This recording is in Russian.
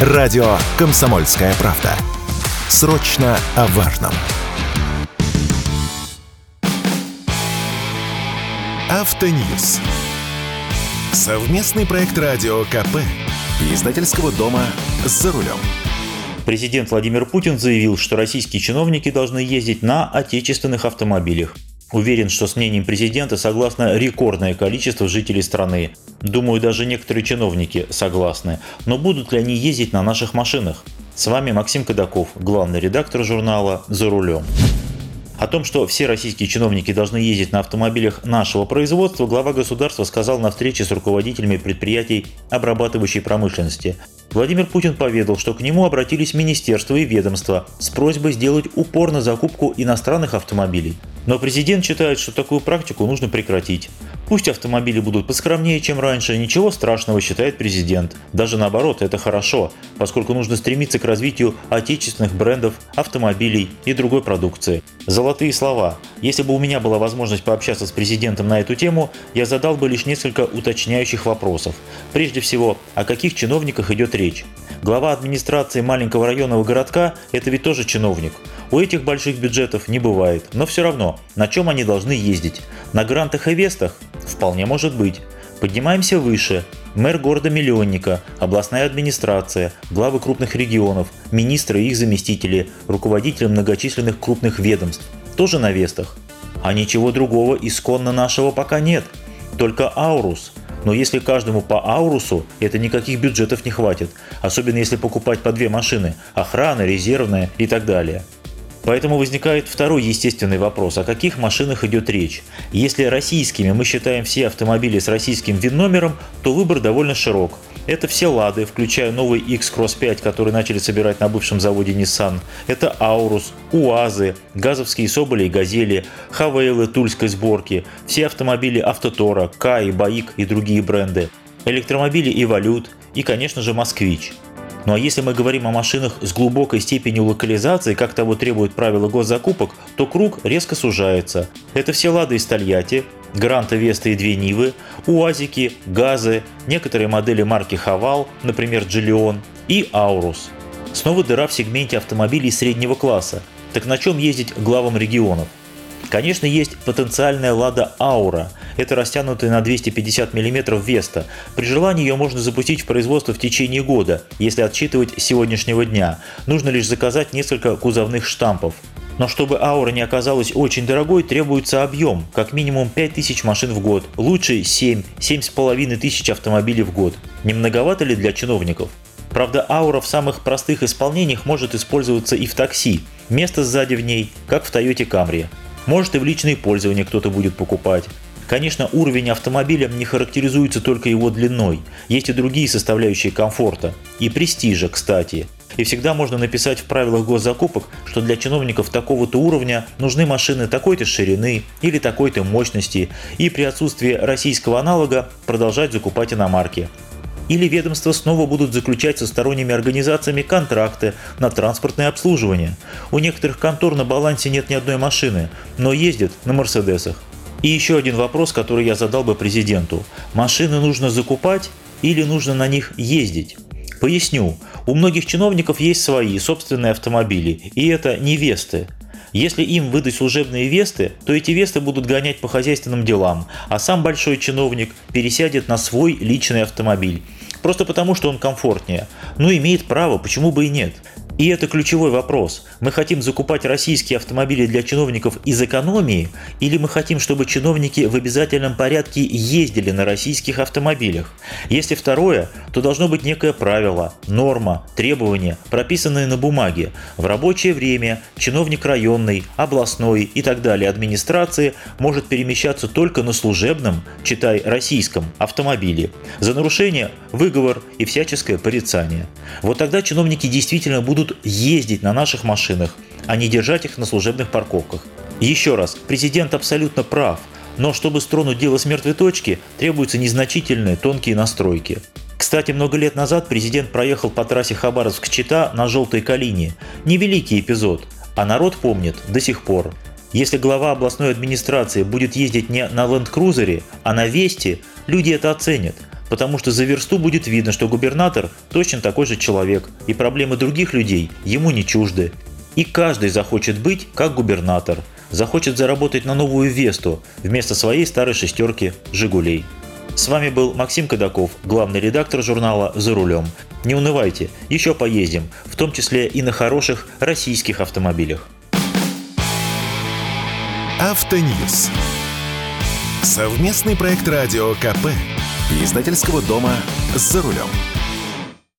Радио «Комсомольская правда». Срочно о важном. Автоньюз. Совместный проект радио КП. Издательского дома «За рулем». Президент Владимир Путин заявил, что российские чиновники должны ездить на отечественных автомобилях. Уверен, что с мнением президента согласно рекордное количество жителей страны. Думаю, даже некоторые чиновники согласны. Но будут ли они ездить на наших машинах? С вами Максим Кадаков, главный редактор журнала «За рулем». О том, что все российские чиновники должны ездить на автомобилях нашего производства, глава государства сказал на встрече с руководителями предприятий обрабатывающей промышленности. Владимир Путин поведал, что к нему обратились министерства и ведомства с просьбой сделать упор на закупку иностранных автомобилей. Но президент считает, что такую практику нужно прекратить. Пусть автомобили будут поскромнее, чем раньше, ничего страшного, считает президент. Даже наоборот, это хорошо, поскольку нужно стремиться к развитию отечественных брендов, автомобилей и другой продукции. Золотые слова. Если бы у меня была возможность пообщаться с президентом на эту тему, я задал бы лишь несколько уточняющих вопросов. Прежде всего, о каких чиновниках идет речь? Глава администрации маленького районного городка – это ведь тоже чиновник. У этих больших бюджетов не бывает, но все равно, на чем они должны ездить? На грантах и вестах? Вполне может быть. Поднимаемся выше. Мэр города-миллионника, областная администрация, главы крупных регионов, министры и их заместители, руководители многочисленных крупных ведомств. Тоже на вестах. А ничего другого исконно нашего пока нет. Только Аурус. Но если каждому по Аурусу, это никаких бюджетов не хватит. Особенно если покупать по две машины. Охрана, резервная и так далее. Поэтому возникает второй естественный вопрос, о каких машинах идет речь. Если российскими мы считаем все автомобили с российским ВИН-номером, то выбор довольно широк. Это все «Лады», включая новый X-Cross 5, который начали собирать на бывшем заводе Nissan. Это «Аурус», «УАЗы», газовские «Соболи» и «Газели», «Хавейлы» тульской сборки, все автомобили «Автотора», «Кай», «Баик» и другие бренды, электромобили «Эволют» и, конечно же, «Москвич». Ну а если мы говорим о машинах с глубокой степенью локализации, как того требуют правила госзакупок, то круг резко сужается. Это все «Лады» из Тольятти, Гранта Веста и две Нивы, УАЗики, ГАЗы, некоторые модели марки Хавал, например, Джиллион, и Аурус. Снова дыра в сегменте автомобилей среднего класса. Так на чем ездить главам регионов? Конечно, есть потенциальная «Лада Аура». Это растянутая на 250 мм Веста. При желании ее можно запустить в производство в течение года, если отсчитывать с сегодняшнего дня. Нужно лишь заказать несколько кузовных штампов. Но чтобы аура не оказалась очень дорогой, требуется объем, как минимум 5000 машин в год, лучше 7, 7,5 тысяч автомобилей в год. Не многовато ли для чиновников? Правда, аура в самых простых исполнениях может использоваться и в такси. Место сзади в ней, как в Toyota Camry. Может и в личное пользование кто-то будет покупать. Конечно, уровень автомобиля не характеризуется только его длиной. Есть и другие составляющие комфорта. И престижа, кстати. И всегда можно написать в правилах госзакупок, что для чиновников такого-то уровня нужны машины такой-то ширины или такой-то мощности, и при отсутствии российского аналога продолжать закупать иномарки. Или ведомства снова будут заключать со сторонними организациями контракты на транспортное обслуживание. У некоторых контор на балансе нет ни одной машины, но ездят на Мерседесах. И еще один вопрос, который я задал бы президенту. Машины нужно закупать или нужно на них ездить? Поясню. У многих чиновников есть свои собственные автомобили, и это не Весты. Если им выдать служебные весты, то эти весты будут гонять по хозяйственным делам, а сам большой чиновник пересядет на свой личный автомобиль. Просто потому, что он комфортнее. Ну, имеет право, почему бы и нет. И это ключевой вопрос. Мы хотим закупать российские автомобили для чиновников из экономии, или мы хотим, чтобы чиновники в обязательном порядке ездили на российских автомобилях? Если второе, то должно быть некое правило, норма, требование, прописанное на бумаге. В рабочее время чиновник районной, областной и так далее администрации может перемещаться только на служебном, читай российском, автомобиле. За нарушение – выговор и всяческое порицание. Вот тогда чиновники действительно будут ездить на наших машинах, а не держать их на служебных парковках. Еще раз, президент абсолютно прав, но чтобы стронуть дело с мертвой точки, требуются незначительные тонкие настройки. Кстати, много лет назад президент проехал по трассе Хабаровск-Чита на желтой калине. Невеликий эпизод, а народ помнит до сих пор. Если глава областной администрации будет ездить не на ленд-крузере, а на Весте, люди это оценят. потому что за версту будет видно, что губернатор точно такой же человек, и проблемы других людей ему не чужды. И каждый захочет быть как губернатор, захочет заработать на новую Весту вместо своей старой шестерки «Жигулей». С вами был Максим Кадаков, главный редактор журнала «За рулем». Не унывайте, еще поездим, в том числе и на хороших российских автомобилях. Автоньюз. Совместный проект радио КП. Издательского дома «За рулем».